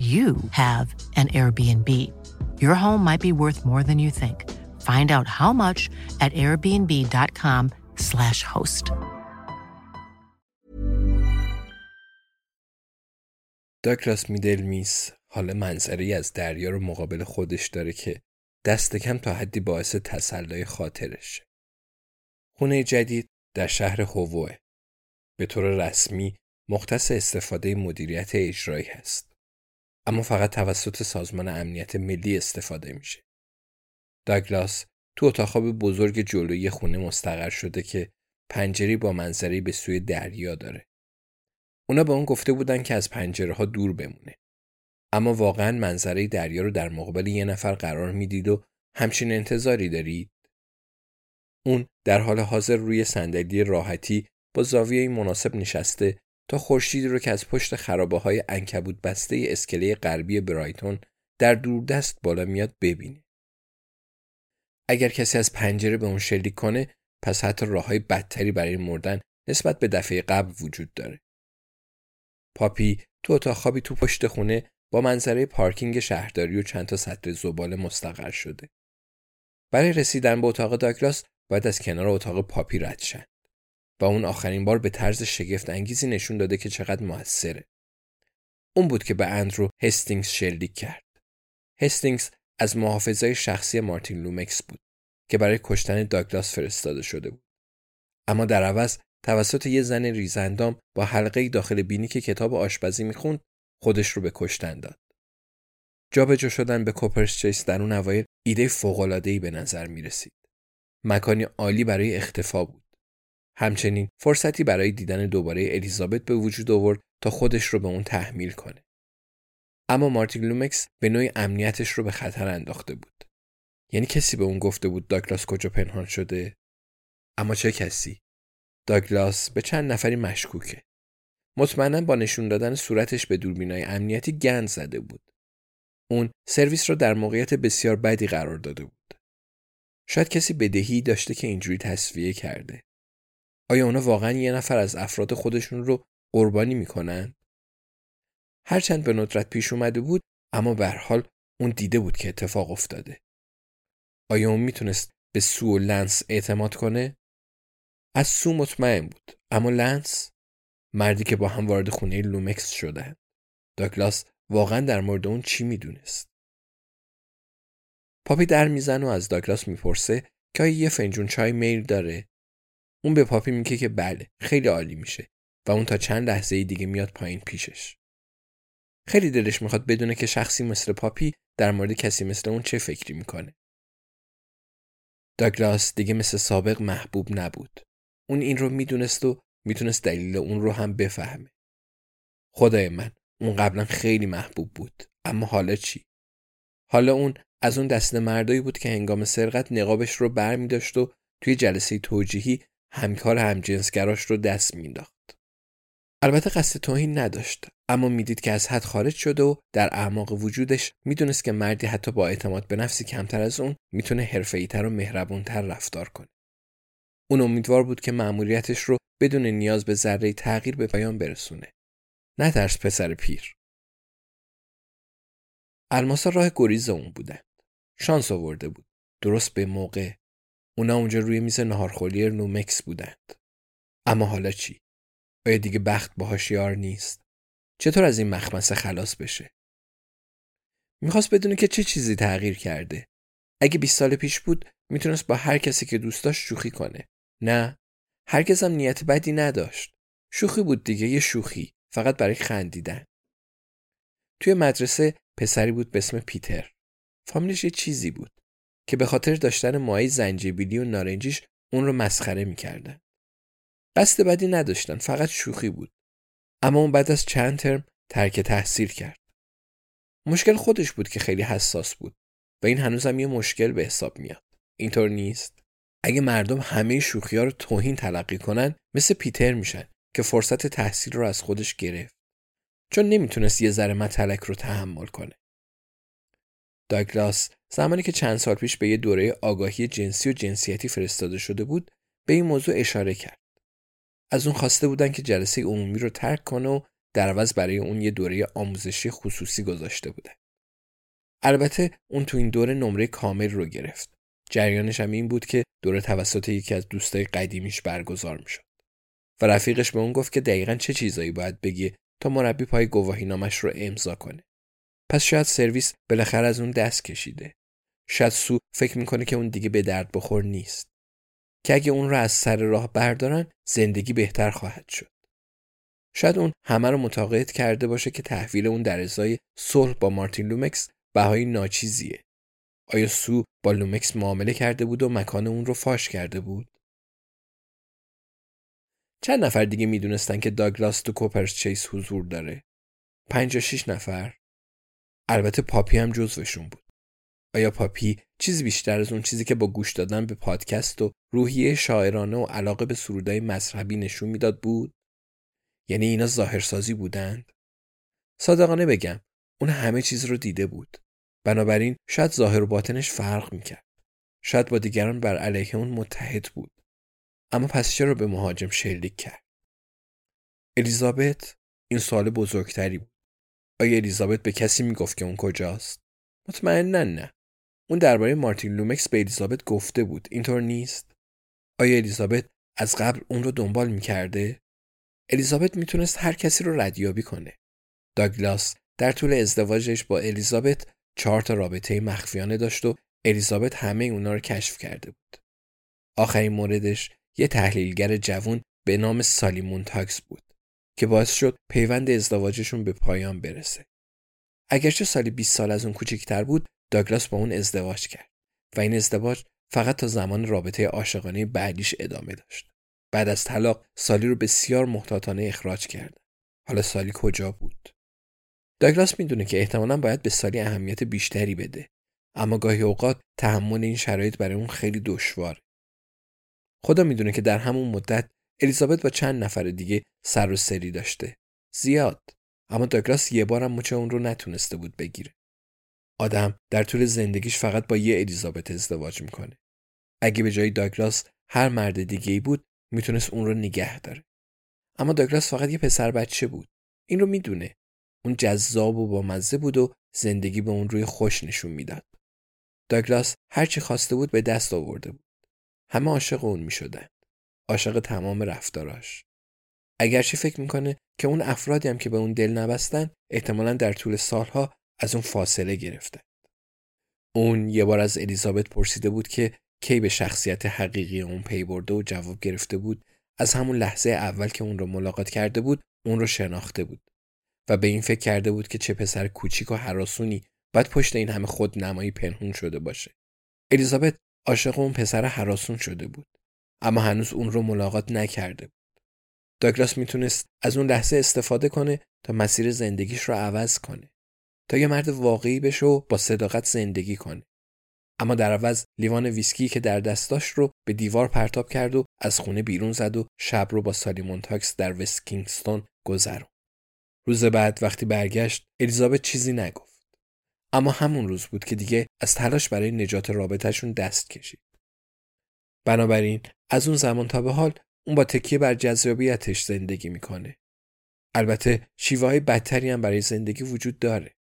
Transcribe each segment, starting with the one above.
you have an Airbnb. Your home might be worth more than you think. Find out how much at airbnb.com/slash host. داگلاس میدل میس حالا منظری از دریا رو مقابل خودش داره که دست کم تا حدی باعث تسلای خاطرشه. خونه جدید در شهر هووه به طور رسمی مختص استفاده مدیریت اجرایی هست. اما فقط توسط سازمان امنیت ملی استفاده میشه. داگلاس تو اتاق بزرگ جلوی خونه مستقر شده که پنجری با منظری به سوی دریا داره. اونا به اون گفته بودن که از پنجره ها دور بمونه. اما واقعا منظره دریا رو در مقابل یه نفر قرار می‌دید و همچین انتظاری دارید؟ اون در حال حاضر روی صندلی راحتی با زاویه مناسب نشسته تا خورشیدی رو که از پشت خرابه های انکبوت بسته اسکله غربی برایتون در دوردست بالا میاد ببینه. اگر کسی از پنجره به اون شلیک کنه پس حتی راه های بدتری برای مردن نسبت به دفعه قبل وجود داره. پاپی تو اتاق خوابی تو پشت خونه با منظره پارکینگ شهرداری و چند تا سطل زباله مستقر شده. برای رسیدن به اتاق داگلاس باید از کنار اتاق پاپی رد شن. و اون آخرین بار به طرز شگفت انگیزی نشون داده که چقدر موثره. اون بود که به اندرو هستینگز شلیک کرد. هستینگز از محافظای شخصی مارتین لومکس بود که برای کشتن داگلاس فرستاده شده بود. اما در عوض توسط یه زن ریزاندام با حلقه داخل بینی که کتاب آشپزی می‌خوند خودش رو به کشتن داد. جابجا شدن به کوپرس در اون اوایل ایده فوق‌العاده‌ای به نظر می رسید. مکانی عالی برای اختفا بود. همچنین فرصتی برای دیدن دوباره الیزابت به وجود آورد تا خودش رو به اون تحمیل کنه. اما مارتین لومکس به نوعی امنیتش رو به خطر انداخته بود. یعنی کسی به اون گفته بود داگلاس کجا پنهان شده؟ اما چه کسی؟ داگلاس به چند نفری مشکوکه. مطمئنا با نشون دادن صورتش به دوربینای امنیتی گند زده بود. اون سرویس رو در موقعیت بسیار بدی قرار داده بود. شاید کسی بدهی داشته که اینجوری تصفیه کرده. آیا اونا واقعا یه نفر از افراد خودشون رو قربانی می‌کنن؟ هرچند به ندرت پیش اومده بود اما به حال اون دیده بود که اتفاق افتاده. آیا اون می‌تونست به سو و لنس اعتماد کنه؟ از سو مطمئن بود اما لنس مردی که با هم وارد خونه لومکس شدن داگلاس واقعا در مورد اون چی می‌دونست؟ پاپی در میزنه و از داگلاس می‌پرسه که آیا یه فنجون چای میل داره اون به پاپی میگه که بله خیلی عالی میشه و اون تا چند لحظه دیگه میاد پایین پیشش. خیلی دلش می‌خواد بدونه که شخصی مثل پاپی در مورد کسی مثل اون چه فکری می‌کنه. داگلاس دیگه مثل سابق محبوب نبود. اون این رو می‌دونست و می‌تونست دلیل اون رو هم بفهمه. خدای من اون قبلا خیلی محبوب بود اما حالا چی؟ حالا اون از اون دست مردایی بود که هنگام سرقت نقابش رو بر و توی جلسه توجیهی همکار همجنسگراش رو دست مینداخت. البته قصد توهین نداشت اما می‌دید که از حد خارج شده و در اعماق وجودش می‌دونست که مردی حتی با اعتماد به نفسی کمتر از اون می‌تونه حرفه‌ای‌تر و مهربونتر رفتار کنه. اون امیدوار بود که مأموریتش رو بدون نیاز به ذره تغییر به پایان برسونه. نترس پسر پیر. الماسا راه گریز اون بودن. شانس آورده بود. درست به موقع. اونا اونجا روی میز نهارخوری نومکس بودند. اما حالا چی؟ آیا دیگه بخت باهاش یار نیست؟ چطور از این مخمسه خلاص بشه؟ می‌خواست بدونه که چه چیزی تغییر کرده. اگه 20 سال پیش بود می‌تونست با هر کسی که دوست داشت شوخی کنه. نه، هرگز هم نیت بدی نداشت. شوخی بود دیگه یه شوخی. فقط برای خندیدن. توی مدرسه پسری بود به اسم پیتر. فامیلش یه چیزی بود که به خاطر داشتن ماهی زنجبیلی و نارنجیش اون رو مسخره می‌کردن. قصد بدی نداشتن فقط شوخی بود. اما اون بعد از چند ترم ترک تحصیل کرد. مشکل خودش بود که خیلی حساس بود و این هنوزم یه مشکل به حساب میاد. اینطور نیست. اگه مردم همه شوخی ها رو توهین تلقی کنن مثل پیتر میشن که فرصت تحصیل رو از خودش گرفت. چون نمی‌تونست یه ذره متلک رو تحمل کنه. داگلاس زمانی که چند سال پیش به یه دوره آگاهی جنسی و جنسیتی فرستاده شده بود به این موضوع اشاره کرد. از اون خواسته بودن که جلسه عمومی رو ترک کنه و در عوض برای اون یه دوره آموزشی خصوصی گذاشته بودن. البته اون تو این دوره نمره کامل رو گرفت. جریانش هم این بود که دوره توسط یکی از دوستای قدیمیش برگزار می‌شد. و رفیقش به اون گفت که دقیقا چه چیزایی باید بگه تا مربی پای گواهی نامش رو امضا کنه. پس شاید سرویس بالاخره از اون دست کشیده. شاید سو فکر می‌کنه که اون دیگه به درد بخور نیست. که اگه اون رو از سر راه بردارن زندگی بهتر خواهد شد. شاید اون همه رو متقاعد کرده باشه که تحویل اون در ازای صلح با مارتین لومکس بهای ناچیزیه. آیا سو با لومکس معامله کرده بود و مکان اون رو فاش کرده بود؟ چند نفر دیگه می‌دونستن که داگلاس تو کوپرس چیس حضور داره؟ پنج و شیش نفر؟ البته پاپی هم جزوشون بود. آیا پاپی چیزی بیشتر از اون چیزی که با گوش دادن به پادکست و روحیه شاعرانه و علاقه به سرودای مذهبی نشون می‌داد بود؟ یعنی اینا ظاهرسازی بودند؟ صادقانه بگم اون همه چیز رو دیده بود. بنابراین شاید ظاهر و باطنش فرق می‌کرد. شاید با دیگران بر علیه اون متحد بود. اما پس چرا به مهاجم شلیک کرد الیزابت این سوال بزرگتری بود آیا الیزابت به کسی می‌گفت که اون کجاست؟ مطمئنا نه. اون درباره مارتین لومکس به الیزابت گفته بود. اینطور نیست؟ آیا الیزابت از قبل اون رو دنبال می‌کرده؟ الیزابت می‌تونست هر کسی رو ردیابی کنه. داگلاس در طول ازدواجش با الیزابت چهار تا رابطه مخفیانه داشت و الیزابت همه اونا رو کشف کرده بود. آخرین موردش یه تحلیلگر جوون به نام سالیمون تاکس بود. که باعث شد پیوند ازدواجشون به پایان برسه. اگرچه سالی 20 سال از اون کوچکتر بود، داگلاس با اون ازدواج کرد و این ازدواج فقط تا زمان رابطه عاشقانه بعدیش ادامه داشت. بعد از طلاق سالی رو بسیار محتاطانه اخراج کرد. حالا سالی کجا بود؟ داگلاس می‌دونه که احتمالا باید به سالی اهمیت بیشتری بده. اما گاهی اوقات تحمل این شرایط برای اون خیلی دشواره. خدا می‌دونه که در همون مدت الیزابت با چند نفر دیگه سر و سری داشته. زیاد. اما داگلاس یه بارم مچه اون رو نتونسته بود بگیره. آدم در طول زندگیش فقط با یه الیزابت ازدواج می‌کنه. اگه به جای داگلاس هر مرد دیگه ای بود می‌تونست اون رو نگه داره. اما داگلاس فقط یه پسر بچه بود. این رو می‌دونه. اون جذاب و با مزه بود و زندگی به اون روی خوش نشون می‌داد. داگلاس هرچی خواسته بود به دست آورده بود. همه عاشق اون می شدن. عاشق تمام رفتاراش. اگرچه فکر می‌کنه که اون افرادی هم که به اون دل نبستن احتمالا در طول سالها از اون فاصله گرفتن. اون یه بار از الیزابت پرسیده بود که کی به شخصیت حقیقی اون پی برده و جواب گرفته بود از همون لحظه اول که اون رو ملاقات کرده بود اون رو شناخته بود و به این فکر کرده بود که چه پسر کوچیک و حراسونی باید پشت این همه خود نمایی پنهون شده باشه. الیزابت عاشق اون پسر حراسون شده بود اما هنوز اون رو ملاقات نکرده بود داگلاس می‌تونست از اون لحظه استفاده کنه تا مسیر زندگیش رو عوض کنه تا یه مرد واقعی بشه و با صداقت زندگی کنه اما در عوض لیوان ویسکی که در دستاش رو به دیوار پرتاب کرد و از خونه بیرون زد و شب رو با سالی مونتاکس در وست کینگستون گذروند روز بعد وقتی برگشت الیزابت چیزی نگفت. اما همون روز بود که دیگه از تلاش برای نجات رابطهشون دست کشید. بنابراین از اون زمان تا به حال اون با تکیه بر جذابیتش زندگی می‌کنه. البته شیوه های بدتری هم برای زندگی وجود داره.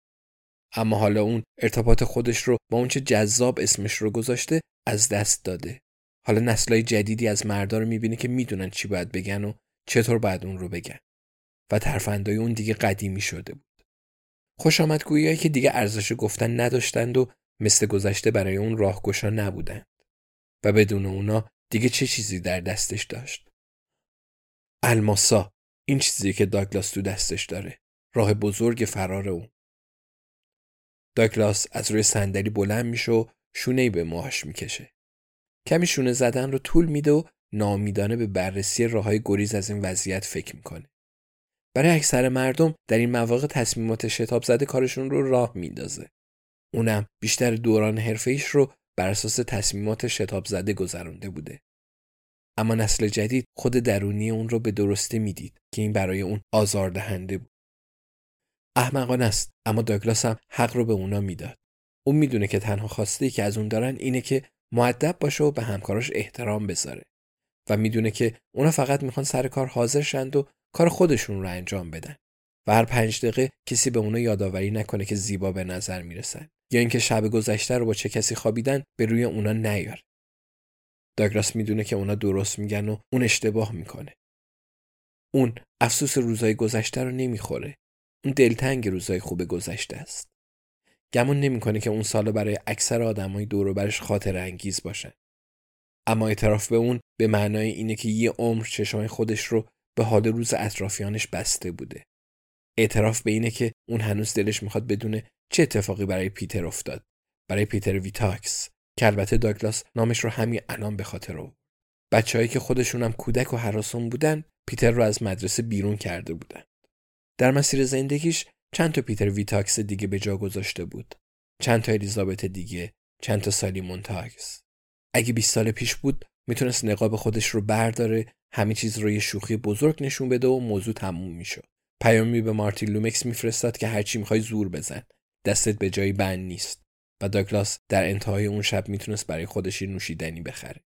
اما حالا اون ارتباط خودش رو با اونچه جذاب اسمش رو گذاشته از دست داده. حالا نسلهای جدیدی از مردا رو می‌بینه که می‌دونن چی باید بگن و چطور باید اون رو بگن. و ترفندای اون دیگه قدیمی شده بود. خوش آمدگویی که دیگه ارزش گفتن نداشتند و مثل گذشته برای اون راهگشا نبودند. و بدون اونا دیگه چه چیزی در دستش داشت. الماسا این چیزی که داگلاس تو دستش داره. راه بزرگ فرار اون. داگلاس از روی صندلی بلند میشه و شونه به موهاش می‌کشه. کمی شونه زدن رو طول میده و نامیدانه به بررسی راه های گریز از این وضعیت فکر می‌کنه. برای اکثر مردم در این مواقع تصمیمات شتاب زده کارشون رو راه میندازه. اونم بیشتر دوران حرفه رو بر اساس تصمیمات شتاب زده گذرانده بوده. اما نسل جدید خود درونی اون رو به درستی می‌دید که این برای اون آزاردهنده بود. احمقانه است اما داگلاس هم حق رو به اونا می‌داد. اون می‌دونه که تنها خواسته که از اون دارن اینه که معدب باشه و به همکاراش احترام بذاره و می‌دونه که اونا فقط می‌خوان سر کار حاضر شند و کار خودشون رو انجام بدن و هر پنج دقیقه کسی به اونا یادآوری نکنه که زیبا به نظر می‌رسن یا اینکه شب گذشته رو با چه کسی خوابیدن به روی اونا نیار. داگراس می‌دونه که اونا درست میگن و اون اشتباه می‌کنه. اون افسوس روزای گذشته رو نمی‌خوره. اون دلتنگ روزای خوب گذشته است. گمون نمی‌کنه که اون سالا برای اکثر آدمای دور و برش خاطر انگیز باشن. اما اعتراف به اون به معنای اینه که یه عمر چشمای خودش رو به حال روز اطرافیانش بسته بوده. اعتراف به اینه که اون هنوز دلش می‌خواد بدونه چه اتفاقی برای پیتر افتاد. برای پیتر ویتاکس که البته داگلاس نامش رو همین الان به خاطر آورد. بچههایی که خودشونم کودک و حراسون بودن پیتر رو از مدرسه بیرون کرده بودن. در مسیر زندگیش چند تا پیتر ویتاکس دیگه به جا گذاشته بود. چند تا الیزابت دیگه، چند تا سالی مونتاکس. اگه 20 سال پیش بود می‌تونست نقاب خودش رو برداره همه چیز رو یه شوخی بزرگ نشون بده و موضوع تموم می‌شد پیامی به مارتین لومکس میفرستاد که هرچی می‌خوای زور بزن. دستت به جایی بند نیست. و داگلاس در انتهای اون شب می‌تونست برای خودش نوشیدنی بخره.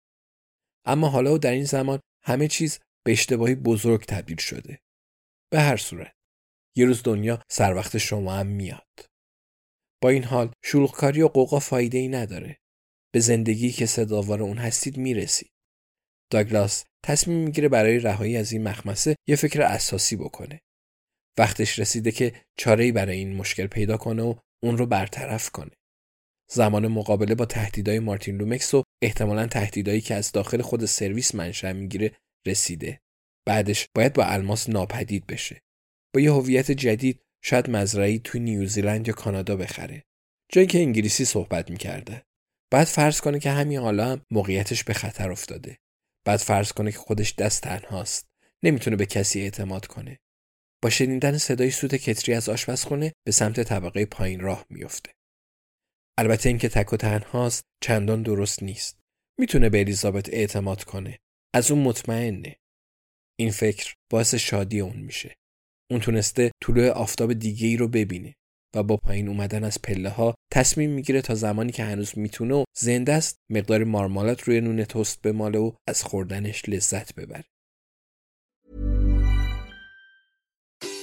اما حالا و در این زمان همه چیز به اشتباهی بزرگ تبدیل شده. به هر صورت. یه روز دنیا سر وقت شما هم میاد. با این حال شلوغکاری و غوغا فایده ای نداره. به زندگی که سزاوار اون هستید می‌رسید. داگلاس تصمیم می‌گیره برای رهایی از این مخمصه یه فکر اساسی بکنه. وقتش رسیده که چاره‌ای برای این مشکل پیدا کنه و اون رو برطرف کنه. زمان مقابله با تهدیدهای مارتین لومکس و احتمالا تهدیدهایی که از داخل خود سرویس منشأ می‌گیره رسیده. بعدش باید با الماس ناپدید بشه. با یه هویت جدید شاید مزرعی تو نیوزیلند یا کانادا بخره. جایی که انگلیسی صحبت می‌کرده. بعد فرض کنه که همین حالا هم موقعیتش به خطر افتاده. بعد فرض کنه که خودش دست تنهاست نمی‌تونه به کسی اعتماد کنه با شنیدن صدای سوت کتری از آشپزخونه به سمت طبقه پایین راه میفته البته اینکه تک و تنهاست چندان درست نیست. می‌تونه به الیزابت اعتماد کنه. از اون مطمئنه. این فکر باعث شادی اون میشه. اون تونسته طلوع آفتاب دیگه ای رو ببینه و با پایین اومدن از پله ها تصمیم می‌گیره تا زمانی که هنوز می‌تونه و زنده است مقدار مارمالات روی نون توست بماله و از خوردنش لذت ببره.